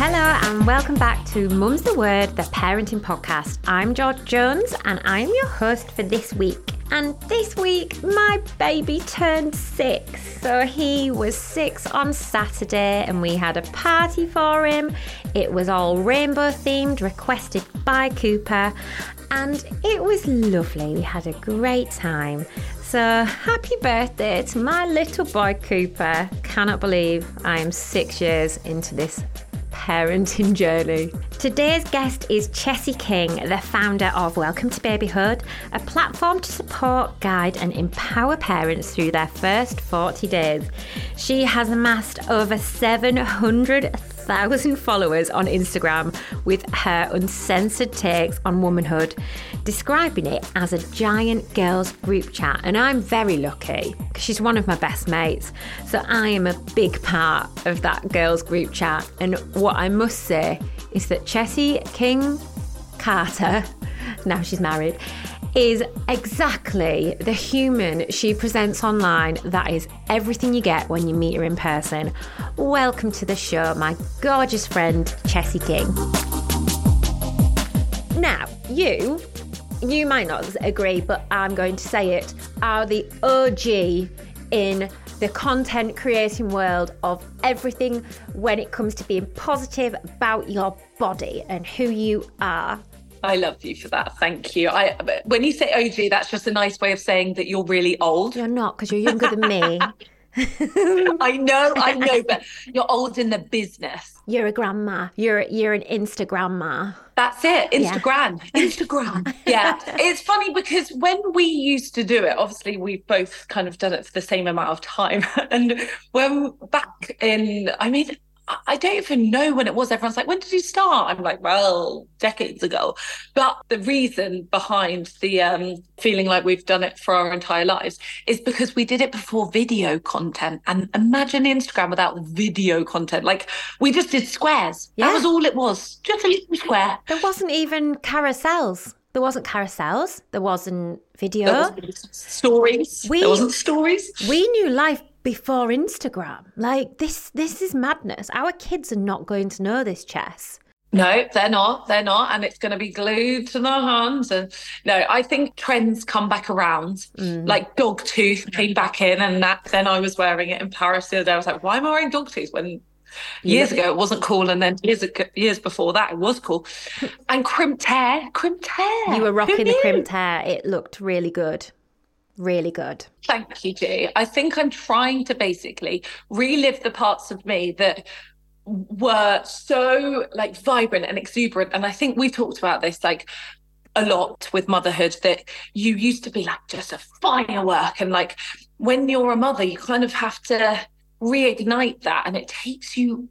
Hello and welcome back to Mum's the Word, the parenting podcast. I'm George Jones and I'm your host for this week. And this week, my baby turned six. So he was six on Saturday, and we had a party for him. It was all rainbow themed, requested by Cooper, and it was lovely. We had a great time. So, happy birthday to my little boy Cooper. Cannot believe I am six years into this parenting journey. Today's guest is Chessie King, the founder of Welcome to Babyhood, a platform to support, guide, and empower parents through their first 40 days. She has amassed over 700,000 followers on Instagram with her uncensored takes on womanhood, describing it as a giant girls group chat. And I'm very lucky because she's one of my best mates. So I am a big part of that girls group chat. And what I must say is that Chessie King Carter, now she's married, is exactly the human she presents online. That is everything you get when you meet her in person. Welcome to the show, my gorgeous friend, Chessie King. Now, you, you might not agree, but I'm going to say it, are the OG in the content creating world of everything when it comes to being positive about your body and who you are. I love you for that. Thank you. I when you say OG, that's just a nice way of saying that you're really old. You're not because you're younger than me. I know, I know, but you're old in the business. You're a grandma. You're you're an Instagramma. That's it. Instagram. Yeah. Instagram. yeah. It's funny because when we used to do it, obviously we've both kind of done it for the same amount of time. And when back in I mean I don't even know when it was. Everyone's like, when did you start? I'm like, well, decades ago. But the reason behind the um, feeling like we've done it for our entire lives is because we did it before video content. And imagine Instagram without video content. Like we just did squares. Yeah. That was all it was. Just a little square. There wasn't even carousels. There wasn't carousels. There wasn't video. There wasn't stories. We, there wasn't stories. We knew life before Instagram. Like this this is madness. Our kids are not going to know this chess. No, they're not. They're not. And it's going to be glued to their hands. And no, I think trends come back around. Mm. Like dog tooth came back in, and that then I was wearing it in Paris the other day. I was like, why am I wearing dog tooth when years ago it wasn't cool and then years ago, years before that it was cool and crimped hair crimped hair you were rocking the crimped hair it looked really good really good. Thank you, G. I think I'm trying to basically relive the parts of me that were so like vibrant and exuberant. And I think we've talked about this like a lot with motherhood that you used to be like just a firework. And like when you're a mother, you kind of have to reignite that. And it takes you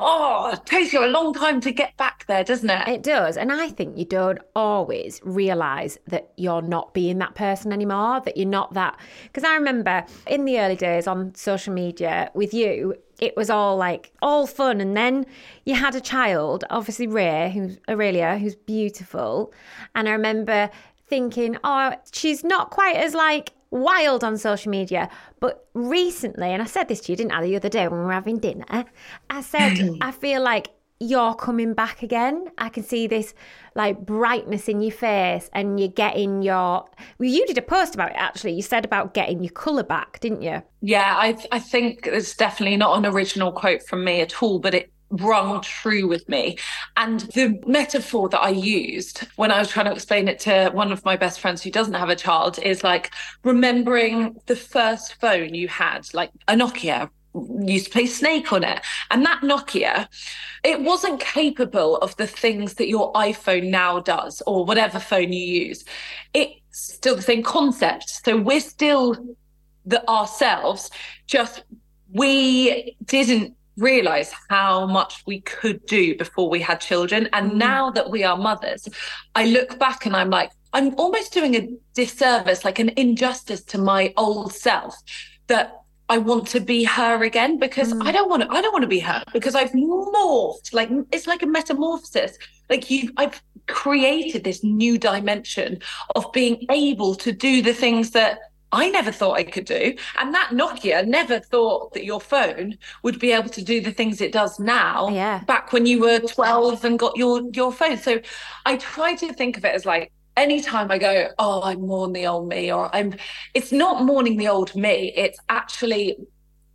oh, it takes you a long time to get back there, doesn't it? It does. And I think you don't always realize that you're not being that person anymore, that you're not that. Because I remember in the early days on social media with you, it was all like all fun. And then you had a child, obviously Ray, who's Aurelia, who's beautiful. And I remember thinking, oh, she's not quite as like wild on social media. But recently, and I said this to you, didn't I, the other day when we were having dinner? I said, I feel like you're coming back again. I can see this like brightness in your face and you're getting your well, you did a post about it actually. You said about getting your colour back, didn't you? Yeah, I I think it's definitely not an original quote from me at all, but it rung true with me. And the metaphor that I used when I was trying to explain it to one of my best friends who doesn't have a child is like remembering the first phone you had, like a Nokia, used to play Snake on it. And that Nokia, it wasn't capable of the things that your iPhone now does or whatever phone you use. It's still the same concept. So we're still the ourselves, just we didn't realize how much we could do before we had children. And mm. now that we are mothers, I look back and I'm like, I'm almost doing a disservice, like an injustice to my old self that I want to be her again because mm. I don't want to I don't want to be her because I've morphed like it's like a metamorphosis like you I've created this new dimension of being able to do the things that I never thought I could do. And that Nokia never thought that your phone would be able to do the things it does now. Yeah. Back when you were 12 and got your your phone. So I try to think of it as like anytime I go, oh, I'm mourning the old me, or I'm it's not mourning the old me, it's actually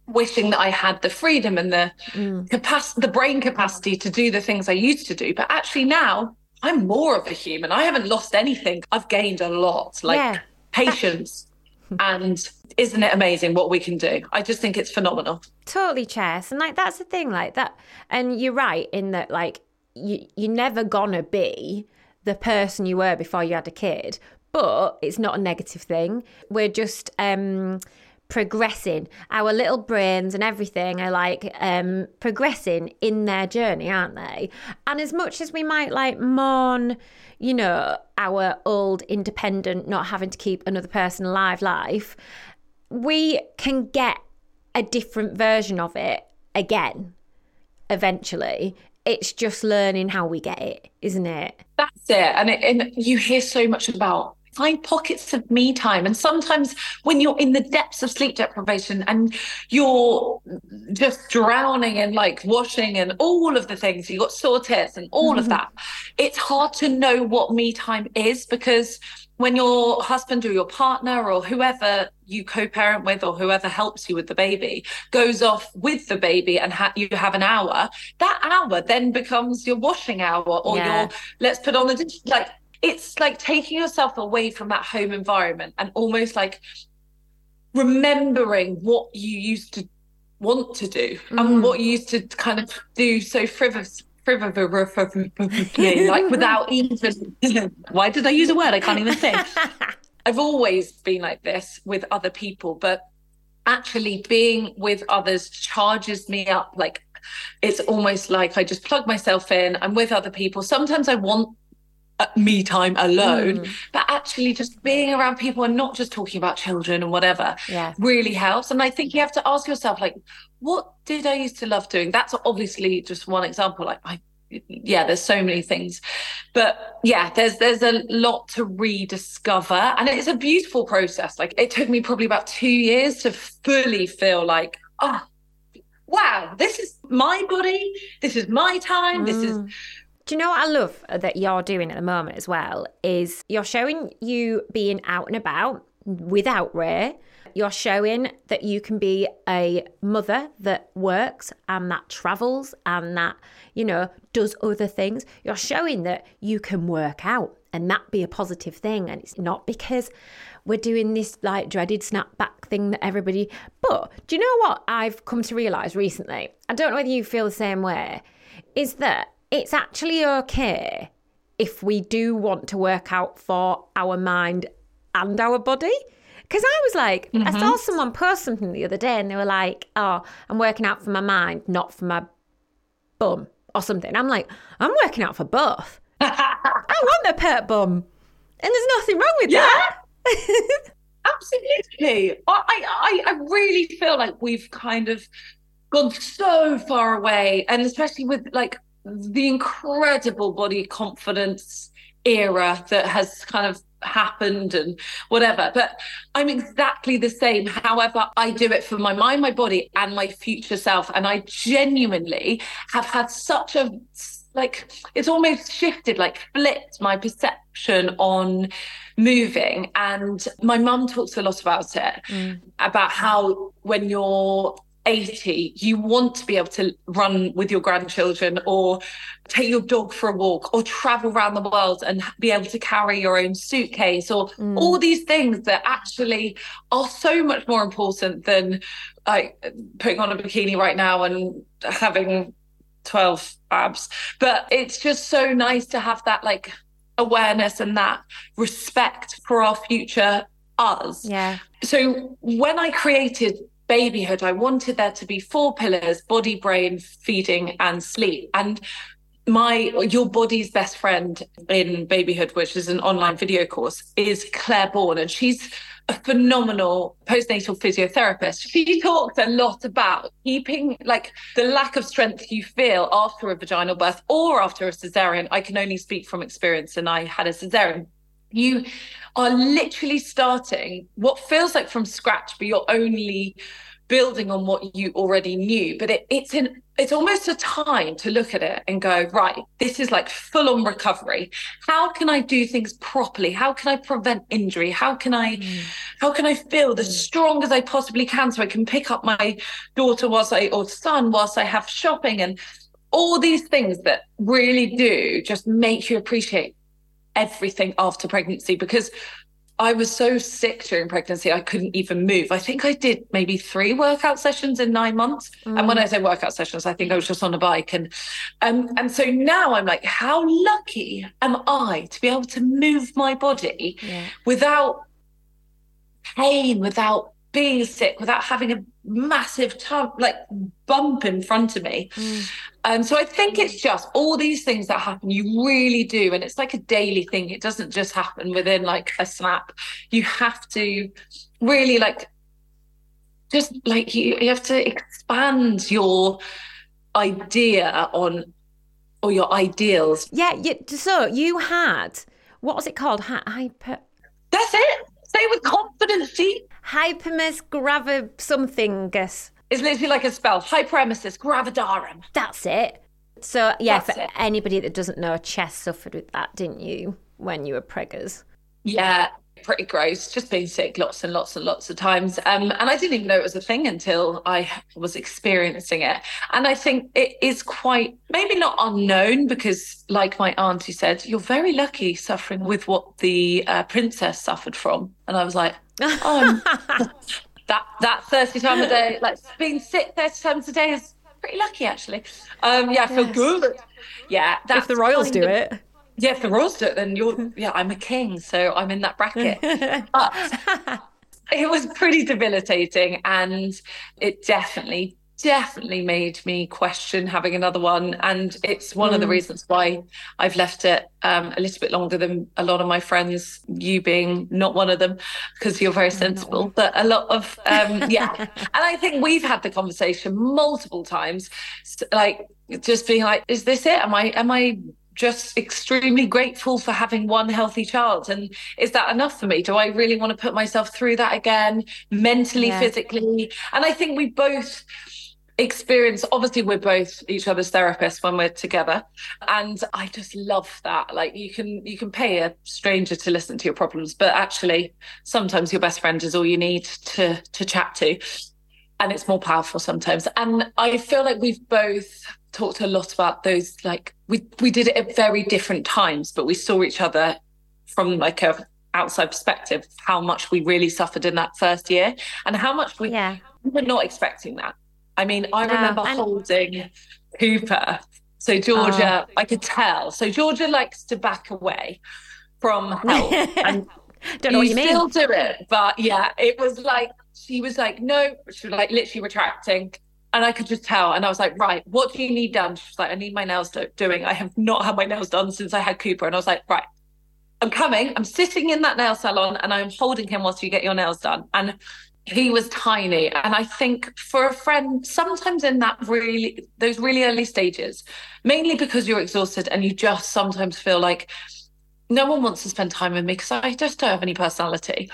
wishing that I had the freedom and the mm. capacity, the brain capacity to do the things I used to do. But actually now I'm more of a human. I haven't lost anything. I've gained a lot, like yeah. patience and isn't it amazing what we can do? I just think it's phenomenal. Totally, Chess. And like that's the thing, like that. And you're right in that, like you you're never gonna be the person you were before you had a kid, but it's not a negative thing. We're just um progressing. Our little brains and everything are like um, progressing in their journey, aren't they? And as much as we might like mourn, you know, our old independent, not having to keep another person alive life, we can get a different version of it again eventually. It's just learning how we get it, isn't it? That's it. And, it, and you hear so much about find pockets of me time. And sometimes when you're in the depths of sleep deprivation and you're just drowning in like washing and all of the things, you got sore tits and all mm-hmm. of that, it's hard to know what me time is because when your husband or your partner or whoever you co-parent with or whoever helps you with the baby goes off with the baby and ha- you have an hour that hour then becomes your washing hour or yeah. your let's put on the dish like it's like taking yourself away from that home environment and almost like remembering what you used to want to do mm. and what you used to kind of do so frivolous like without even why did I use a word I can't even think I've always been like this with other people but actually being with others charges me up like it's almost like I just plug myself in I'm with other people sometimes I want me time alone mm. but actually just being around people and not just talking about children and whatever yeah. really helps and i think you have to ask yourself like what did i used to love doing that's obviously just one example like i yeah there's so many things but yeah there's there's a lot to rediscover and it's a beautiful process like it took me probably about two years to fully feel like oh wow this is my body this is my time mm. this is mm. Do you know what I love uh, that you're doing at the moment as well? Is you're showing you being out and about without Ray. You're showing that you can be a mother that works and that travels and that, you know, does other things. You're showing that you can work out and that be a positive thing. And it's not because we're doing this like dreaded snapback thing that everybody. But do you know what I've come to realize recently? I don't know whether you feel the same way. Is that it's actually okay if we do want to work out for our mind and our body. Because I was like, mm-hmm. I saw mm-hmm. someone post something the other day and they were like, oh, I'm working out for my mind, not for my bum or something. I'm like, I'm working out for both. I want the pert bum. And there's nothing wrong with yeah. that. Absolutely. I, I, I really feel like we've kind of gone so far away. And especially with like the incredible body confidence era that has kind of happened and whatever. But I'm exactly the same. However, I do it for my mind, my body, and my future self. And I genuinely have had such a like it's almost shifted, like flipped my perception on moving. And my mum talks a lot about it, mm. about how when you're 80, you want to be able to run with your grandchildren or take your dog for a walk or travel around the world and be able to carry your own suitcase or mm. all these things that actually are so much more important than like putting on a bikini right now and having 12 abs. But it's just so nice to have that like awareness and that respect for our future us. Yeah. So when I created babyhood, I wanted there to be four pillars body, brain, feeding, and sleep. And my your body's best friend in babyhood which is an online video course is Clare Bourne and she's a phenomenal postnatal physiotherapist she talks a lot about keeping like the lack of strength you feel after a vaginal birth or after a cesarean i can only speak from experience and i had a cesarean you are literally starting what feels like from scratch, but you're only building on what you already knew. But it, it's in it's almost a time to look at it and go, right, this is like full on recovery. How can I do things properly? How can I prevent injury? How can I mm. how can I feel as strong as I possibly can so I can pick up my daughter whilst I or son whilst I have shopping and all these things that really do just make you appreciate everything after pregnancy because I was so sick during pregnancy, I couldn't even move. I think I did maybe three workout sessions in nine months. Mm. And when mm. I say workout sessions, I think I was just on a bike. And um, and so now I'm like, how lucky am I to be able to move my body yeah. without pain, without being sick without having a massive t- like bump in front of me. Mm. Um, so I think it's just all these things that happen. You really do, and it's like a daily thing. It doesn't just happen within like a snap. You have to really like just like you, you have to expand your idea on or your ideals. Yeah. You, so you had what was it called? Hyper. That's it. Say with confidence, G. Hypermus gravi something. It's literally like a spell. Hyperemesis gravidarum. That's it. So yeah, That's for it. anybody that doesn't know, Chess suffered with that, didn't you, when you were preggers? Yeah, pretty gross. Just being sick lots and lots and lots of times. Um, and I didn't even know it was a thing until I was experiencing it. And I think it is quite maybe not unknown because, like my auntie said, you're very lucky suffering with what the uh, princess suffered from. And I was like, oh, that that 30 times a day, like being sick 30 times a day is pretty lucky actually. Um, yeah, I feel yes. good. Yeah, if the royals do of, it. Yeah, if the royals do it, then you're yeah, I'm a king, so I'm in that bracket. but it was pretty debilitating and it definitely definitely made me question having another one. And it's one mm. of the mm. reasons why I've left it um, a little bit longer than a lot of my friends, you being not one of them, because you're very sensible. No. But a lot of, um, yeah. and I think we've had the conversation multiple times, like just being like, is this it? Am I, am I just extremely grateful for having one healthy child. And is that enough for me? Do I really want to put myself through that again, mentally, yeah. physically? And I think we both experience obviously we're both each other's therapists when we're together and i just love that like you can you can pay a stranger to listen to your problems but actually sometimes your best friend is all you need to to chat to and it's more powerful sometimes and i feel like we've both talked a lot about those like we we did it at very different times but we saw each other from like a outside perspective how much we really suffered in that first year and how much we yeah. were not expecting that I mean, I no, remember and- holding Cooper. So Georgia, oh. I could tell. So Georgia likes to back away from help. and Don't know what you mean. Still do it, but yeah, it was like she was like, no, she was like literally retracting. And I could just tell. And I was like, right, what do you need done? She's like, I need my nails do- doing. I have not had my nails done since I had Cooper. And I was like, right, I'm coming. I'm sitting in that nail salon and I'm holding him whilst you get your nails done. And he was tiny and i think for a friend sometimes in that really those really early stages mainly because you're exhausted and you just sometimes feel like no one wants to spend time with me because I just don't have any personality.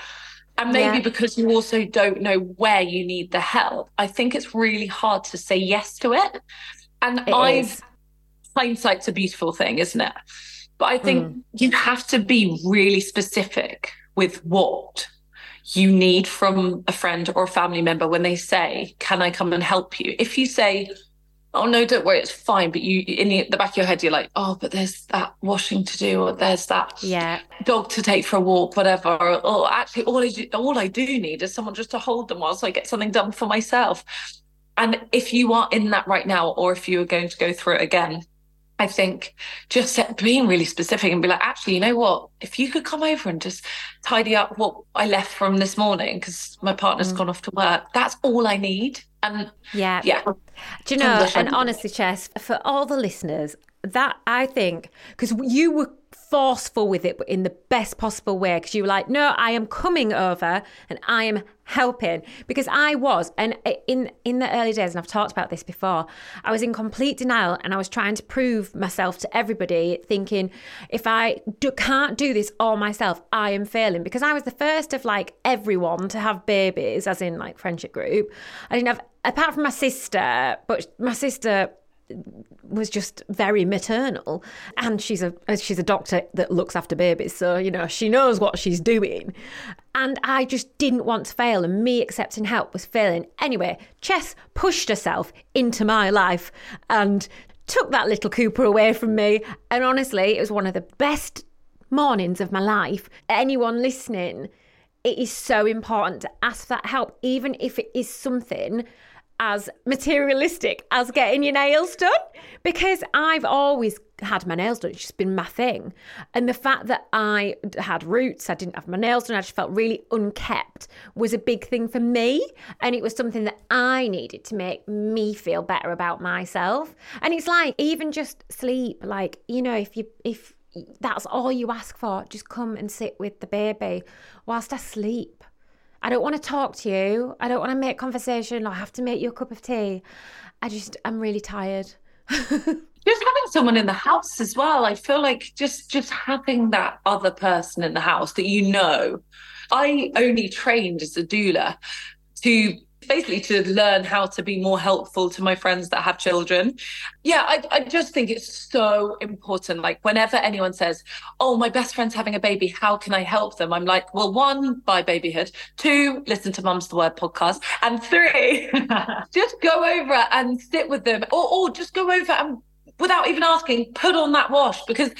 And maybe yeah. because you also don't know where you need the help, I think it's really hard to say yes to it. And it I've is. hindsight's a beautiful thing, isn't it? But I think mm. you have to be really specific with what you need from a friend or a family member when they say, Can I come and help you? If you say, Oh no, don't worry, it's fine. But you in the, the back of your head, you're like, Oh, but there's that washing to do, or there's that yeah. dog to take for a walk, whatever. Or, or actually all I do, all I do need is someone just to hold them whilst I get something done for myself. And if you are in that right now, or if you are going to go through it again, I think just being really specific and be like, actually, you know what? If you could come over and just tidy up what I left from this morning because my partner's mm. gone off to work, that's all I need. And yeah, yeah. Do you know? And honestly, Chess, for all the listeners, that I think because you were forceful with it but in the best possible way because you were like, no, I am coming over and I am helping. Because I was and in in the early days and I've talked about this before I was in complete denial and I was trying to prove myself to everybody thinking if I do, can't do this all myself I am failing. Because I was the first of like everyone to have babies as in like friendship group. I didn't have apart from my sister but my sister was just very maternal. And she's a uh, she's a doctor that looks after babies so you know she knows what she's doing. And I just didn't want to fail and me accepting help was failing. Anyway Chess pushed herself into my life and took that little Cooper away from me. And honestly it was one of the best mornings of my life. Anyone listening it is so important to ask that help even if it is something as materialistic as getting your nails done because I've always had my nails done. It's just been my thing. And the fact that I had roots, I didn't have my nails done, I just felt really unkept was a big thing for me. And it was something that I needed to make me feel better about myself. And it's like even just sleep, like, you know, if you if that's all you ask for, just come and sit with the baby whilst I sleep I don't want to talk to you. I don't want to make conversation. I have to make you a cup of tea. I just, I'm really tired. just having someone in the house as well. I feel like just just having that other person in the house that you know. I only trained as a doula to basically to learn how to be more helpful to my friends that have children. Yeah, I, I just think it's so important. Like, whenever anyone says, Oh, my best friend's having a baby, how can I help them? I'm like, Well, one, buy babyhood, two, listen to Mum's the Word podcast, and three, just go over and sit with them, or, or just go over and without even asking, put on that wash because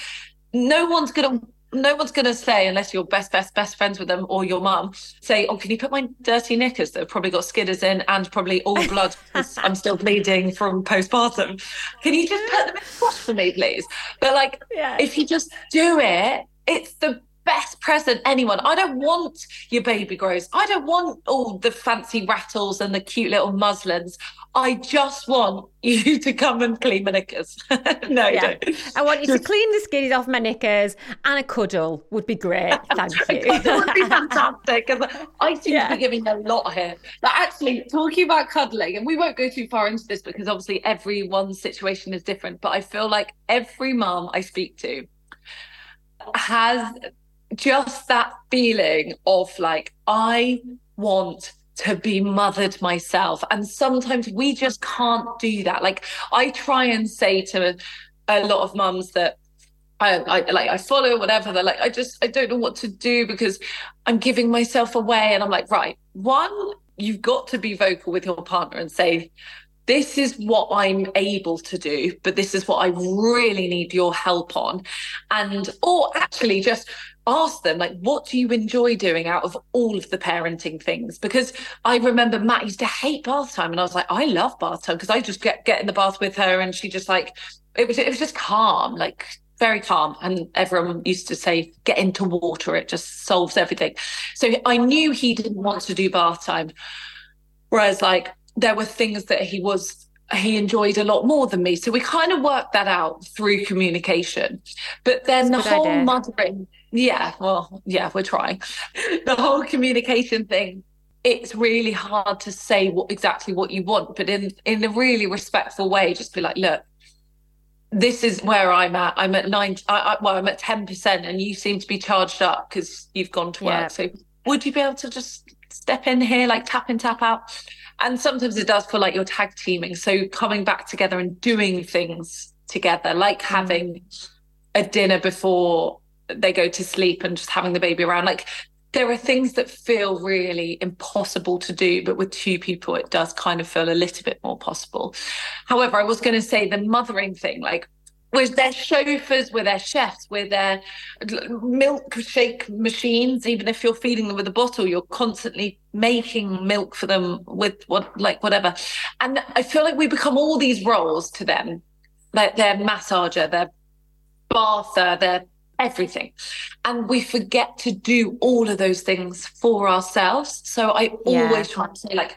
no one's going to no one's going to say, unless you're best, best, best friends with them or your mum, say, Oh, can you put my dirty knickers that have probably got skidders in and probably all blood because I'm still bleeding from postpartum? Can you just put them in the wash for me, please? But like, yeah. if you just do it, it's the best present anyone. I don't want your baby grows. I don't want all the fancy rattles and the cute little muslins. I just want you to come and clean my knickers. no, yeah. I want you to clean the skiddies off my knickers and a cuddle would be great. Thank you. That would be fantastic because I seem yeah. to be giving a lot here. But actually, talking about cuddling, and we won't go too far into this because obviously everyone's situation is different. But I feel like every mum I speak to has just that feeling of like, I want to be mothered myself. And sometimes we just can't do that. Like, I try and say to a lot of mums that I, I, like I follow whatever they're like I just I don't know what to do because I'm giving myself away and I'm like right one you've got to be vocal with your partner and say this is what I'm able to do but this is what I really need your help on and or actually just ask them like what do you enjoy doing out of all of the parenting things? Because i remember matt used to hate bath time and i was like i love bath time because i just get get in the bath with her and she just like it was it was just calm like very calm. And everyone used to say get into water it just solves everything. So i knew he didn't want to do bath time whereas like there were things that he was he enjoyed a lot more than me. So we kind of worked that out through communication. But then That's the whole idea. mothering yeah, well, yeah, we're trying. The whole communication thing, it's really hard to say what exactly what you want, but in in a really respectful way, just be like, look, this is where I'm at. I'm at nine. I, I, well, I'm at ten percent, and you seem to be charged up because you've gone to work. Yeah. So, would you be able to just step in here, like tap in, tap out? And sometimes it does feel like you're tag teaming. So coming back together and doing things together, like mm. having a dinner before they go to sleep and just having the baby around, like there are things that feel really impossible to do, but with two people, it does kind of feel a little bit more possible. However, I was going to say the mothering thing, like with their chauffeurs, with their chefs, with their milkshake machines. Even if you're feeding them with a bottle, you're constantly making milk for them with what, like whatever. And I feel like we become all these roles to them, like their massager, their bather, their everything. And we forget to do all of those things for ourselves. So I yeah. always try to say, like,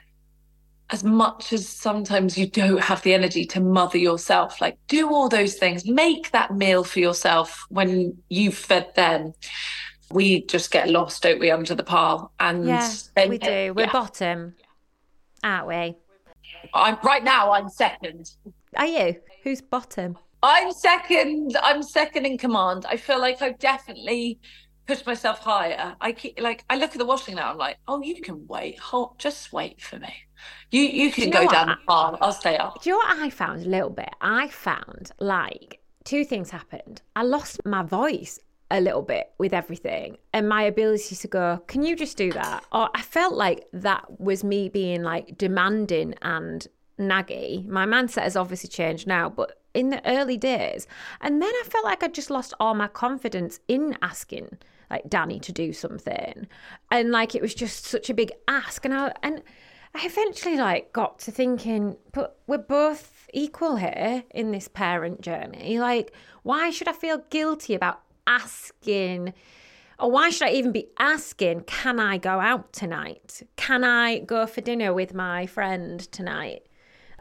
as much as sometimes you don't have the energy to mother yourself, like do all those things, make that meal for yourself when you've fed them. We just get lost, don't we, under the pile? And yeah, then, we do. We're yeah. bottom, aren't we? I'm right now. I'm second. Are you? Who's bottom? I'm second. I'm second in command. I feel like I've definitely pushed myself higher. I keep like I look at the washing now. I'm like, oh, you can wait. Hold, just wait for me. You you can you go down the path. I'll stay up. Do you know what I found a little bit? I found like two things happened. I lost my voice a little bit with everything and my ability to go, can you just do that? Or I felt like that was me being like demanding and naggy. My mindset has obviously changed now, but in the early days, and then I felt like I just lost all my confidence in asking like Danny to do something. And like it was just such a big ask. And I and I eventually like got to thinking, but we're both equal here in this parent journey. Like, why should I feel guilty about asking? Or why should I even be asking, can I go out tonight? Can I go for dinner with my friend tonight?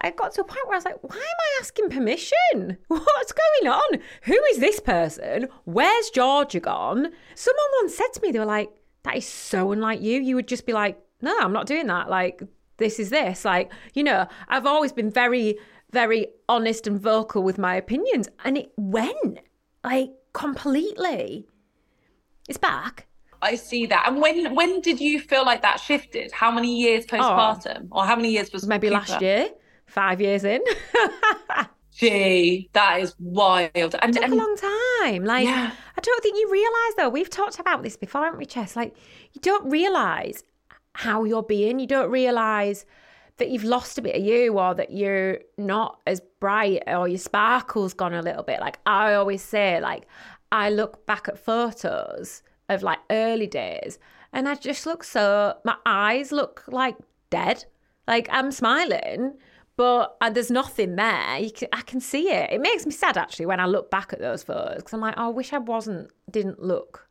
I got to a point where I was like, why am I asking permission? What's going on? Who is this person? Where's Georgia gone? Someone once said to me, they were like, that is so unlike you. You would just be like, no, I'm not doing that. Like, this is this. Like, you know, I've always been very, very honest and vocal with my opinions. And it went like completely. It's back. I see that. And when when did you feel like that shifted? How many years oh. postpartum, oh, or how many years was maybe last year? Five years in. Gee, that is wild. And, it took and, a long time. Like, yeah. I don't think you realise though. We've talked about this before, haven't we, Chess? Like, you don't realise how you're being. You don't realise that you've lost a bit of you or that you're not as bright or your sparkle's gone a little bit. Like I always say, like I look back at photos of like early days and I just look so my eyes look like dead. Like I'm smiling, but uh, there's nothing there. Can, I can see it. It makes me sad actually when I look back at those photos because I'm like, oh, I wish I wasn't, didn't look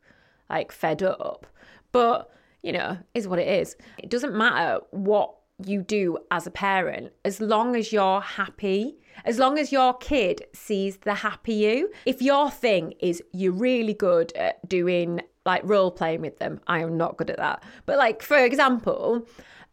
like fed up. But you know, is what it is. It doesn't matter what you do as a parent as long as you're happy. As long as your kid sees the happy you. If your thing is you're really good at doing like role playing with them, I am not good at that. But like for example,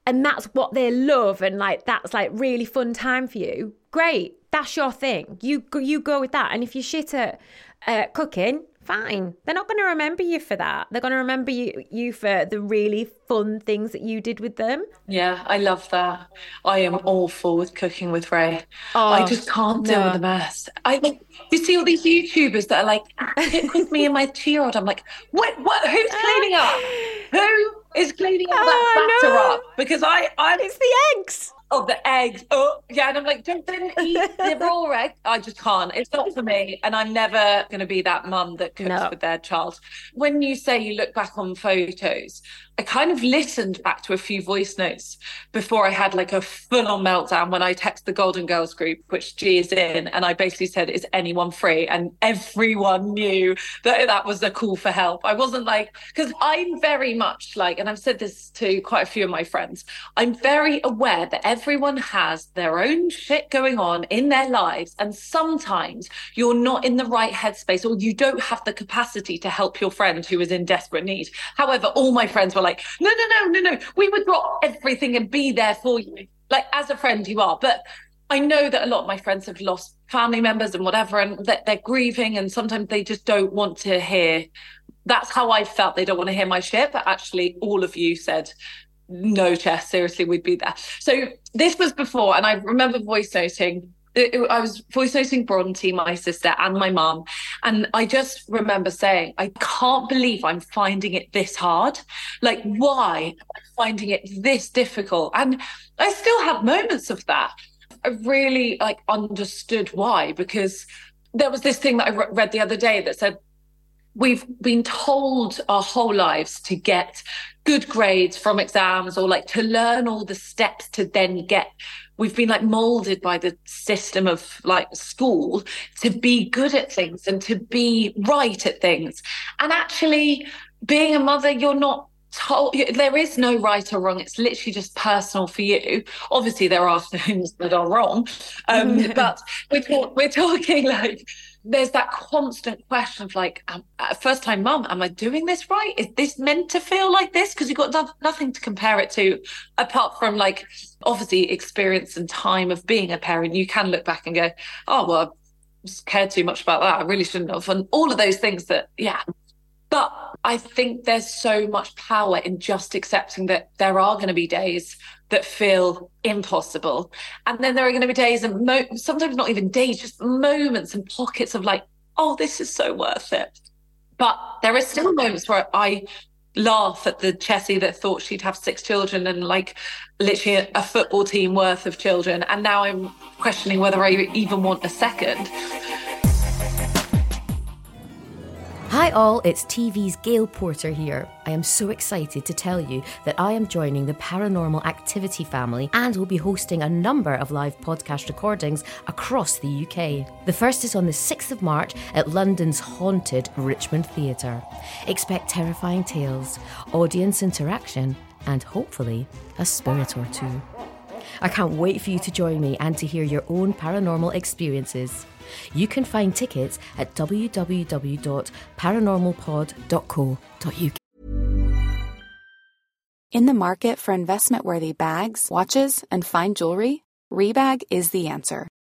and that's what they love and like that's like really fun time for you great that's your thing. You you go with that and if you're shit at uh, cooking fine. They're not going to remember you for that. They're going to remember you you for the really fun things that you did with them. Yeah i love that. I am awful with cooking with ray. Oh, i just can't deal no. with the mess. I you see all these youtubers that are like cook with me and my two-year-old. I'm like what what who's cleaning up? Who is cleaning all oh, that oh, batter up because I, I, it's the eggs. Oh, the eggs. Oh, yeah. And I'm like, don't then eat the raw egg. I just can't. It's not for me. And I'm never going to be that mum that cooks no. with their child. When you say you look back on photos, I kind of listened back to a few voice notes before I had like a full on meltdown when I texted the Golden Girls group, which G is in. And I basically said, Is anyone free? And everyone knew that that was a call for help. I wasn't like, because I'm very much like, and I've said this to quite a few of my friends, I'm very aware that everyone has their own shit going on in their lives. And sometimes you're not in the right headspace or you don't have the capacity to help your friend who is in desperate need. However, all my friends were like, no, no, no, no, no. We would drop everything and be there for you. Like as a friend, you are. But I know that a lot of my friends have lost family members and whatever, and that they're grieving, and sometimes they just don't want to hear. That's how I felt. They don't want to hear my shit, but actually, all of you said, "No, Chess, seriously, we'd be there." So this was before, and I remember voice noting. Uh, uh, I was voice noting Bronte, my sister, and my mum. And I just remember saying, I can't believe I'm finding it this hard. Like, why am I finding it this difficult? And I still have moments of that. I really like understood why because there was this thing that I re- read the other day that said we've been told our whole lives to get good grades from exams or like to learn all the steps to then get we've been like molded by the system of like school to be good at things and to be right at things. And actually being a mother you're not told there is no right or wrong. It's literally just personal for you. Obviously there are things that are wrong um, but we're, we're talking like there's that constant question of like um, first time mum am i doing this right? Is this meant to feel like this? Because you've got no- nothing to compare it to apart from like obviously experience and time of being a parent. You can look back and go oh well I cared too much about that. I really shouldn't have and all of those things that yeah but I think there's so much power in just accepting that there are going to be days that feel impossible. And then there are going to be days and mo- sometimes not even days, just moments and pockets of like, oh, this is so worth it. But there are still moments where I laugh at the Chessie that thought she'd have six children and like literally a, a football team worth of children. And now I'm questioning whether I even want a second. Hi, all, it's TV's Gail Porter here. I am so excited to tell you that I am joining the Paranormal Activity family and will be hosting a number of live podcast recordings across the UK. The first is on the 6th of March at London's haunted Richmond Theatre. Expect terrifying tales, audience interaction, and hopefully a spirit or two. I can't wait for you to join me and to hear your own paranormal experiences. You can find tickets at www.paranormalpod.co.uk. In the market for investment worthy bags, watches, and fine jewelry, Rebag is the answer.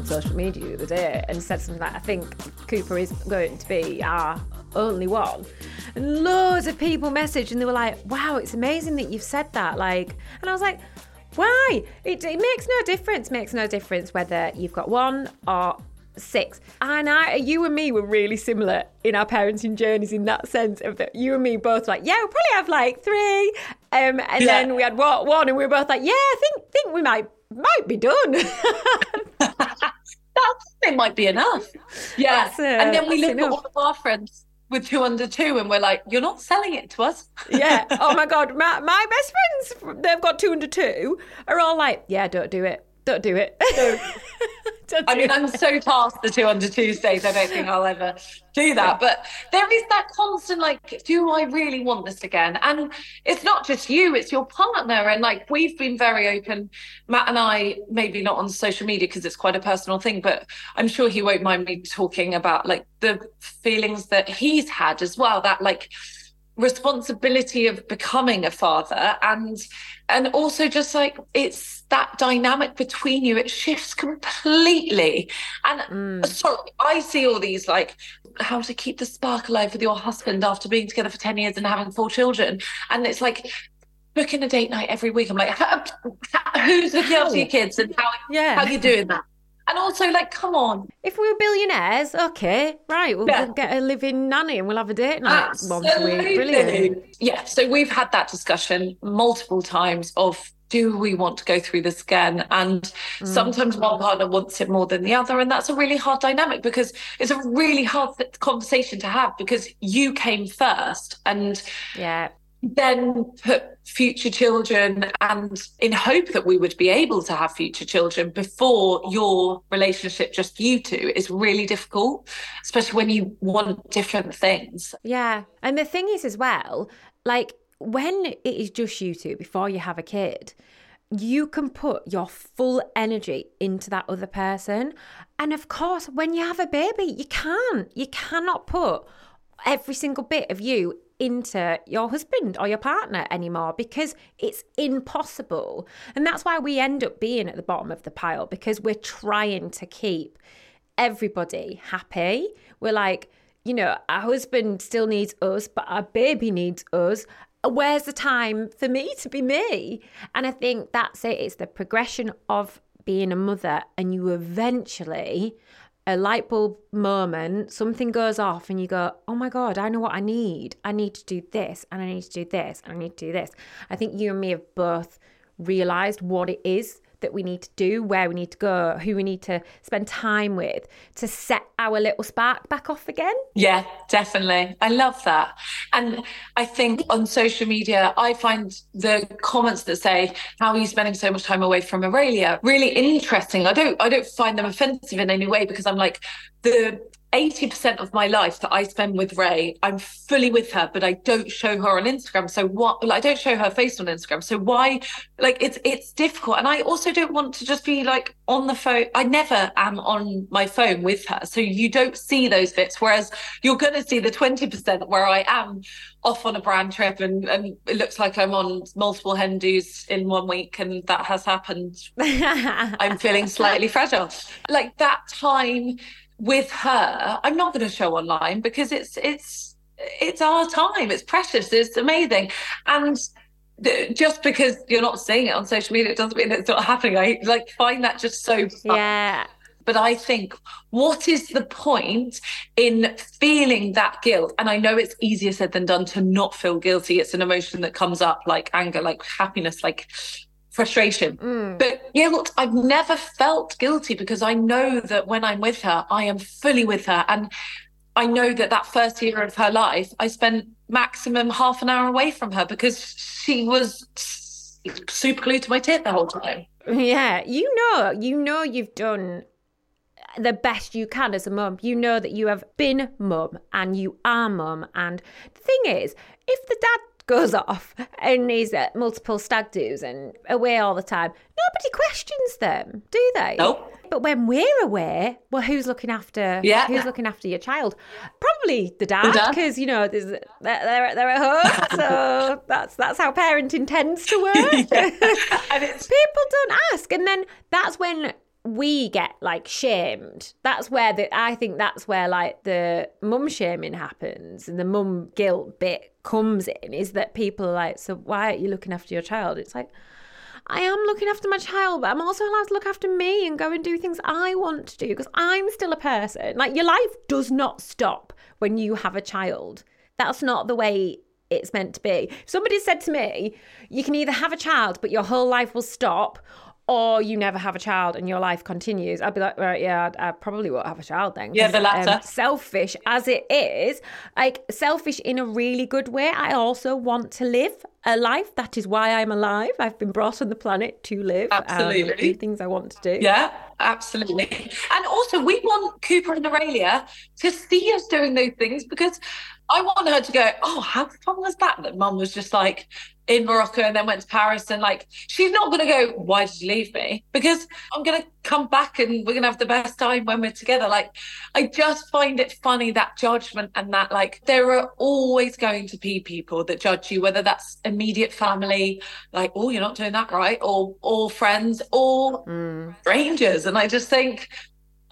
On social media the other day and said something like, I think Cooper is going to be our only one. And loads of people messaged and they were like, wow, it's amazing that you've said that. Like, and I was like, why? It, it makes no difference. Makes no difference whether you've got one or six. And I, you and me were really similar in our parenting journeys in that sense of that you and me both like, yeah, we'll probably have like three. Um, and Yeah. then we had one, one and we were both like, yeah, I think think we might might be done. That's it might be enough. Yeah. Uh, and then we look at enough. all of our friends with two under two and we're like, you're not selling it to us. yeah. Oh my god, my my best friends, they've got two under two, are all like, yeah, don't do it, don't do it, I mean, I'm so past the two under Tuesdays. I don't think I'll ever do that. But there is that constant, like, do I really want this again? And it's not just you, it's your partner. And like, we've been very open. Matt and I, maybe not on social media because it's quite a personal thing, but I'm sure he won't mind me talking about like the feelings that he's had as well. That like, responsibility of becoming a father and and also just like it's that dynamic between you it shifts completely. And mm. sorry i see all these like how to keep the spark alive with your husband after being together for 10 years and having four children. And it's like booking a date night every week. I'm like who's looking after your kids and how yeah how are you doing that and also, like, come on. If we were billionaires, okay, right, we'll, yeah. get a living nanny and we'll have a date night Absolutely. once a week. Brilliant. Yeah, so we've had that discussion multiple times of do we want to go through this again? And mm. sometimes one partner wants it more than the other. And that's a really hard dynamic because it's a really hard conversation to have because you came first. And yeah, then put future children and in hope that we would be able to have future children before your relationship just you two is really difficult especially when you want different things. Yeah and the thing is as well like when it is just you two before you have a kid you can put your full energy into that other person. And of course when you have a baby you can't you cannot put every single bit of you into your husband or your partner anymore because it's impossible. And that's why we end up being at the bottom of the pile because we're trying to keep everybody happy. We're like, you know, our husband still needs us, but our baby needs us. Where's the time for me to be me? And I think that's it. It's the progression of being a mother, and you eventually a light bulb moment, something goes off, and you go, Oh my God, I know what I need. I need to do this, and I need to do this, and I need to do this. I think you and me have both realized what it is that we need to do, where we need to go, who we need to spend time with to set our little spark back off again. Yeah, definitely. I love that. And I think on social media, I find the comments that say, How are you spending so much time away from Aurelia? really interesting. I don't I don't find them offensive in any way because I'm like the 80% of my life that I spend with Ray, I'm fully with her, but I don't show her on Instagram. So what like, I don't show her face on Instagram. So why like it's it's difficult. And I also don't want to just be like on the phone. I never am on my phone with her. So you don't see those bits. Whereas you're gonna see the 20% where I am off on a brand trip and, and it looks like I'm on multiple hen dos in one week and that has happened. I'm feeling slightly fragile. Like that time with her, I'm not going to show online because it's it's it's our time. It's precious. It's amazing, and just because you're not seeing it on social media, it doesn't mean it's not happening. I like find that just so fun. yeah. But I think, what is the point in feeling that guilt? And I know it's easier said than done to not feel guilty. It's an emotion that comes up like anger, like happiness, like frustration. Mm. But guilt, I've never felt guilty because I know that when I'm with her, I am fully with her. And I know that that first year of her life, I spent maximum half an hour away from her because she was super glued to my tit the whole time. Yeah, you know, you know, you've done the best you can as a mum. You know that you have been mum and you are mum. And the thing is, if the dad goes off and he's at uh, multiple stag do's and away all the time, nobody questions them, do they? Nope. But when we're away, well, who's looking after? Yeah. Who's looking after your child? Probably the dad, because you know they're, they're they're at home, so that's that's how parenting tends to work. People don't ask, and then that's when we get like shamed. That's where the I think that's where like the mum shaming happens and the mum guilt bit comes in is that people are like, so why aren't you looking after your child? It's like I am looking after my child, but I'm also allowed to look after me and go and do things I want to do because I'm still a person. Like your life does not stop when you have a child. That's not the way it's meant to be. Somebody said to me, you can either have a child, but your whole life will stop, or you never have a child and your life continues, I'd be like, right, yeah, I, I probably won't have a child then. Yeah, the latter. Um, selfish as it is, like selfish in a really good way. I also want to live a life. That is why I'm alive. I've been brought on the planet to live. Absolutely. do things I want to do. Yeah. absolutely. And also, we want Cooper and Aurelia to see us doing those things because I want her to go, oh, how fun was that? That mum was just like in Morocco and then went to Paris. And like, she's not going to go, why did you leave me? Because I'm going to come back and we're going to have the best time when we're together. Like, I just find it funny that judgment and that, like, there are always going to be people that judge you, whether that's immediate family, like, oh, you're not doing that right, or, or friends, or mm. strangers. And I just think,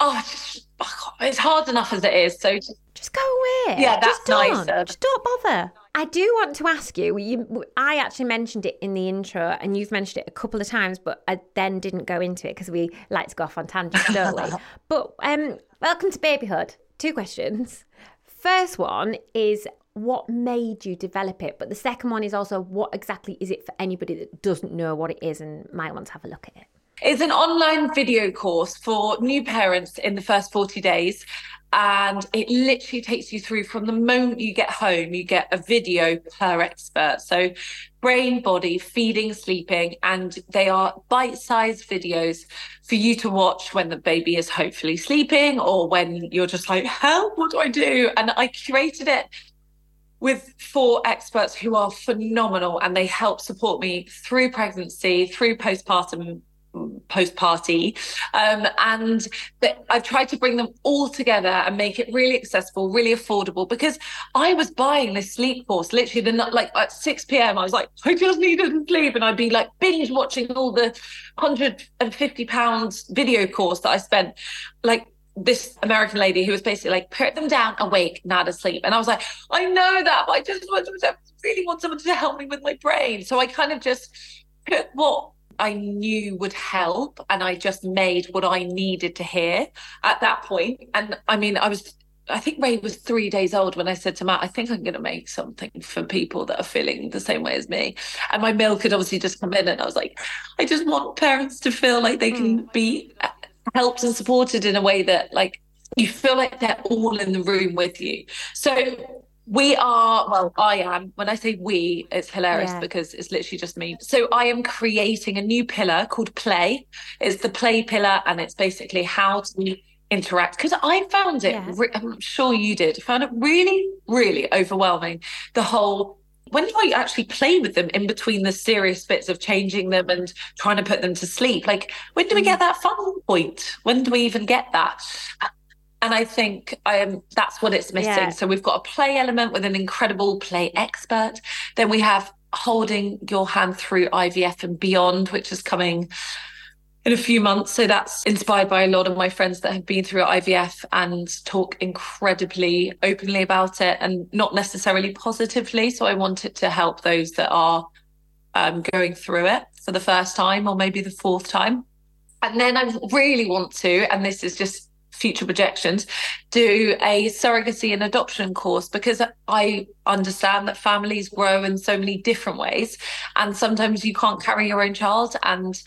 oh, just, oh, it's hard enough as it is. So just, just go away. Yeah, that's just don't. nicer. Just don't bother. I do want to ask you, you. I actually mentioned it in the intro, and you've mentioned it a couple of times, but I then didn't go into it because we like to go off on tangents, don't we? but um, welcome to babyhood. Two questions. First one is what made you develop it, but the second one is also what exactly is it for anybody that doesn't know what it is and might want to have a look at it. It's an online video course for new parents in the first 40 days. And it literally takes you through from the moment you get home, you get a video per expert. So, brain, body, feeding, sleeping, and they are bite sized videos for you to watch when the baby is hopefully sleeping or when you're just like, help, what do I do? And I curated it with four experts who are phenomenal and they help support me through pregnancy, through postpartum post party um, and i've tried to bring them all together and make it really accessible really affordable because i was buying this sleep course literally the like at 6 p.m i was like i just needed sleep and i'd be like binge watching all the 150 pounds video course that i spent like this American lady who was basically like, put them down, awake, not asleep. And I was like, I know that, but I just want to, really want someone to help me with my brain. So I kind of just put what I knew would help. And I just made what I needed to hear at that point. And I mean, I was I think Ray was three days old when I said to Matt, I think I'm going to make something for people that are feeling the same way as me. And my milk had obviously just come in, and I was like, I just want parents to feel like they can mm. be helped and supported in a way that, like, you feel like they're all in the room with you. So we are, well, I am. When I say we, it's hilarious yeah. because it's literally just me. So I am creating a new pillar called Play. It's the Play pillar, and it's basically how to interact. Because I found it, yeah. re- I'm sure you did, found it really, really overwhelming. The whole when do I actually play with them in between the serious bits of changing them and trying to put them to sleep? Like, when do we get mm. that fun point? When do we even get that? And I think um, that's what it's missing. Yeah. So we've got a play element with an incredible play expert. Then we have holding your hand through IVF and beyond, which is coming in a few months. So that's inspired by a lot of my friends that have been through IVF and talk incredibly openly about it and not necessarily positively. So I wanted to help those that are um, going through it for the first time or maybe the fourth time. And then I really want to, and this is just future projections, do a surrogacy and adoption course because I understand that families grow in so many different ways. And sometimes you can't carry your own child, and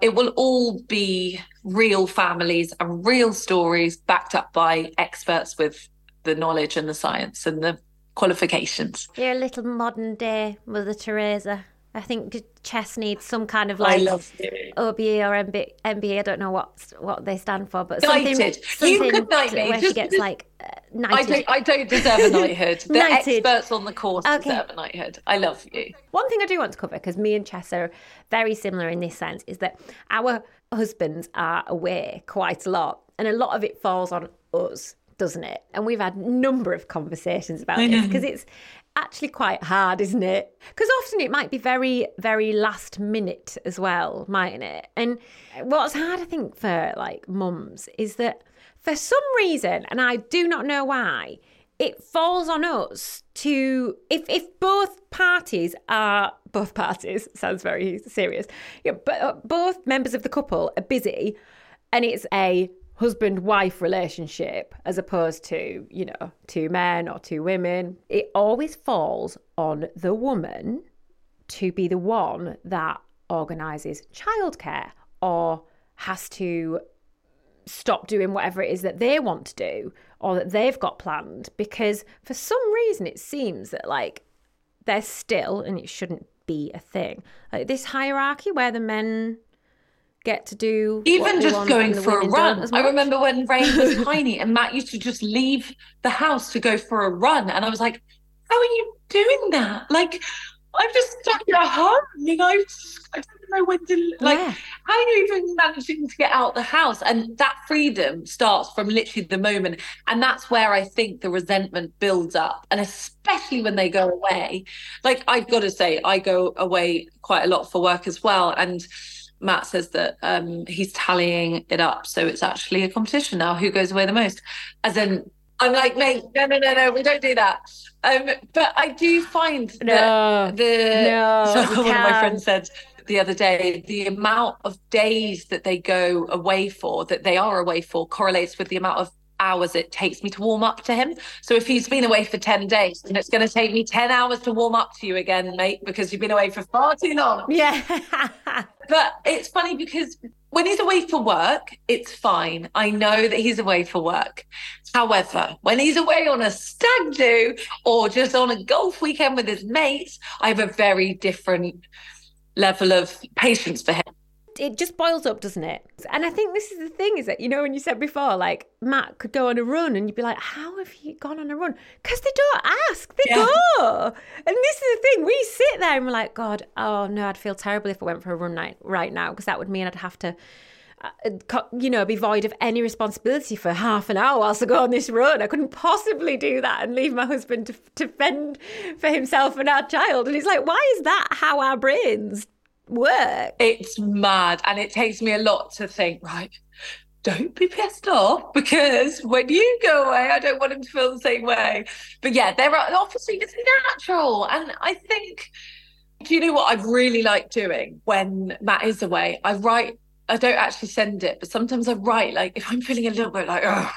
it will all be real families and real stories backed up by experts with the knowledge and the science and the qualifications. You're a little modern day Mother Teresa. I think chess needs some kind of like OBE or MB, MBA. I don't know what what they stand for, but something, something you could knight me. where she gets like uh, knighted. I don't, I don't deserve a knighthood. The knighted. experts on the course okay. deserve a knighthood. I love you. One thing I do want to cover because me and Chess are very similar in this sense is that our husbands are away quite a lot, and a lot of it falls on us doesn't it? And we've had a number of conversations about this because it's actually quite hard, isn't it? Because often it might be very, very last minute as well, mightn't it? And what's hard, I think, for like mums is that for some reason, and I do not know why, it falls on us to if if both parties are both parties sounds very serious, yeah, but uh, both members of the couple are busy, and it's a husband wife relationship as opposed to, you know, two men or two women. It always falls on the woman to be the one that organises childcare or has to stop doing whatever it is that they want to do or that they've got planned because for some reason it seems that like there's still and it shouldn't be a thing like this hierarchy where the men get to do Even just going for a run. I remember when Ray was tiny and Matt used to just leave the house to go for a run. And I was like, how are you doing that? Like, I'm just stuck at home. You know, I don't know when to, like, Yeah. how are you even managing to get out the house? And that freedom starts from literally the moment. And that's where I think the resentment builds up. And especially when they go away. Like, I've got to say, I go away quite a lot for work as well. And Matt says that um, he's tallying it up. So it's actually a competition now who goes away the most. As in, I'm like, mate, no, no, no, no, we don't do that. Um, but I do find No, that the no, one of my friends said the other day the amount of days that they go away for that they are away for correlates with the amount of hours it takes me to warm up to him so if he's been away for 10 days and it's going to take me 10 hours to warm up to you again mate because you've been away for far too long Yeah. but it's funny because when he's away for work, it's fine. I know that he's away for work. However, when he's away on a stag do or just on a golf weekend with his mates, I have a very different level of patience for him. It just boils up, doesn't it? And I think this is the thing is that, you know, when you said before, like Matt could go on a run and you'd be like, how have you gone on a run? Because they don't ask, they Yeah. go. And this is the thing, we sit there and we're like, God, oh no, I'd feel terrible if I went for a run night right now because that would mean I'd have to. uh, You know, be void of any responsibility for half an hour whilst I go on this run. I couldn't possibly do that and leave my husband to, to fend for himself and our child. And it's like, why is that how our brains work? It's mad. And it takes me a lot to think, right, don't be pissed off because when you go away, I don't want him to feel the same way. But yeah, there are obviously it's natural. And I think, do you know what I really like doing when Matt is away? I write, I don't actually send it, but sometimes I write, like, if I'm feeling a little bit like, oh,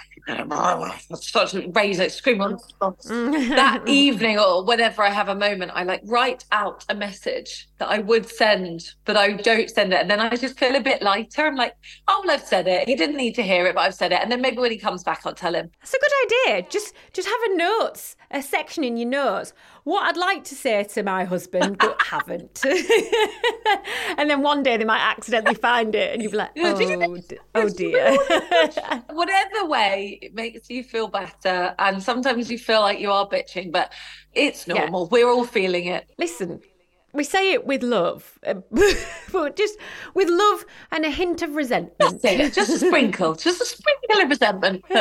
start to raise it, scream on mm. that evening or whenever I have a moment, I like write out a message that I would send, but I don't send it. And then I just feel a bit lighter. I'm like, oh, well, I've said it. He didn't need to hear it, but I've said it. And then maybe when he comes back, I'll tell him. That's a good idea. Just just have a notes, a section in your notes. What I'd like to say to my husband, but haven't. and then one day they might accidentally find it, and you'll be like, Yeah, oh, oh dear. Whatever way it makes you feel better. And sometimes you feel like you are bitching, but it's Yeah. normal. We're all feeling it. Listen, we say it with love, uh, but just with love and a hint of resentment. Just a sprinkle, just a sprinkle of resentment. a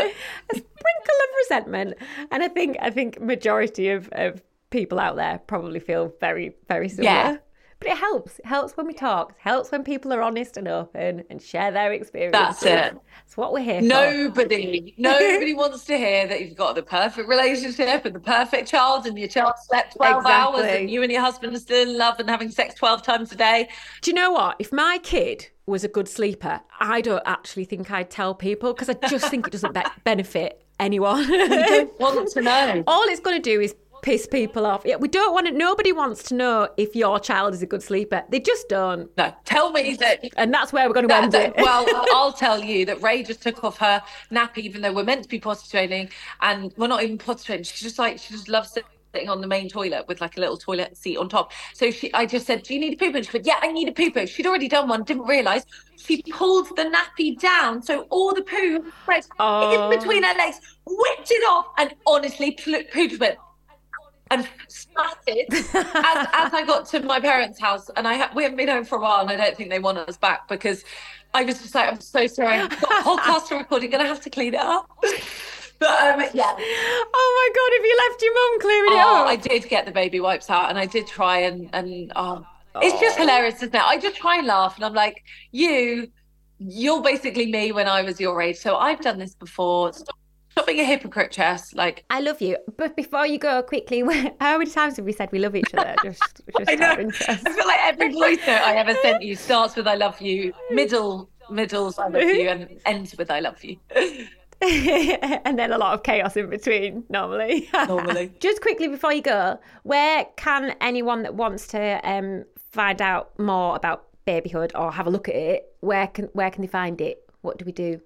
sprinkle of resentment. And I think I think majority of, of people out there probably feel very, very similar. Yeah. But it helps. It helps when we talk. It helps when people are honest and open and share their experiences. That's it. That's what we're here for. Nobody, nobody wants to hear that you've got the perfect relationship and the perfect child, and your child slept 12 hours, Exactly. and you and your husband are still in love and having sex 12 times a day. Do you know what? If my kid was a good sleeper, I don't actually think I'd tell people because I just think it doesn't be- benefit anyone. You don't want to know. All it's going to do is piss people off. Yeah, we don't want it. Nobody wants to know if your child is a good sleeper. They just don't. No, tell me that. And that's where we're going to that- end that- it. well, I'll tell you that Ray just took off her nappy, even though we're meant to be potty training, and we're not even potty training. She's just like she just loves sitting on the main toilet with like a little toilet seat on top. So she, I just said, "Do you need a poo?" And she said, "Yeah, I need a poo poo." She'd already done one, didn't realise. She pulled the nappy down, so all the poo spread Oh. in between her legs, whipped it off, and honestly, pooed went and splattered as, as I got to my parents' house. And I ha- we haven't been home for a while, and I don't think they want us back because I was just like, I'm so sorry. I've got a podcast to record. You're going to have to clean it up. But um, yeah. oh my god! If you left your mum clearing it Oh, up, I did get the baby wipes out, and I did try and and um, it's just hilarious, isn't it? I just try and laugh, and I'm like, you, you're basically me when I was your age, so I've done this before. Stop, stop being a hypocrite, Chess. Like, I love you. But before you go, quickly, how many times have we said we love each other? Just, just I know. I feel like every voice note I ever sent you starts with "I love you," middle middles "I love you," and ends with "I love you." and then a lot of chaos in between, normally. Normally. Just quickly before you go, where can anyone that wants to um, find out more about babyhood or have a look at it, where can where can they find it? What do we do?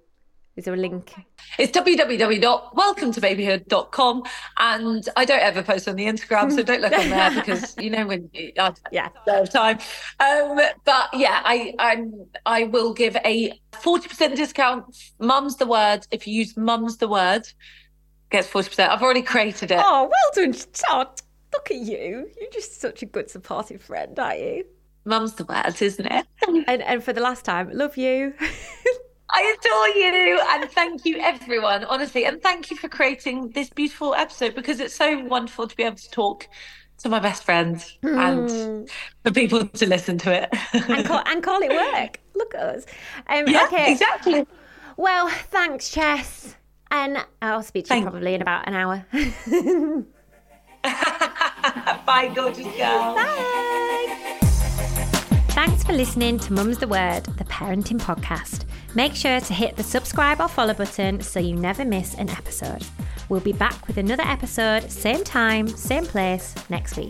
Is there a link? It's www.welcometobabyhood.com. And I don't ever post on the Instagram, so don't look on there because you know when you, I Yeah. don't have time. Um, but yeah, I I'm I will give a 40% discount. Mum's the word. If you use mum's the word, gets 40%. I've already created it. Oh, well done, Todd. Look at you. You're just such a good supportive friend, aren't you? Mum's the word, isn't it? And and for the last time, love you. I adore you and thank you everyone, honestly. And thank you for creating this beautiful episode because it's so wonderful to be able to talk to my best friends and for people to listen to it. and call and call it work. Look at us. Um, yeah, okay. exactly. Well, thanks, Chess. And I'll speak to you Thank- probably in about an hour. Bye, gorgeous girl. Bye. Thanks for listening to Mum's the Word, the parenting podcast. Make sure to hit the subscribe or follow button so you never miss an episode. We'll be back with another episode, same time, same place, next week.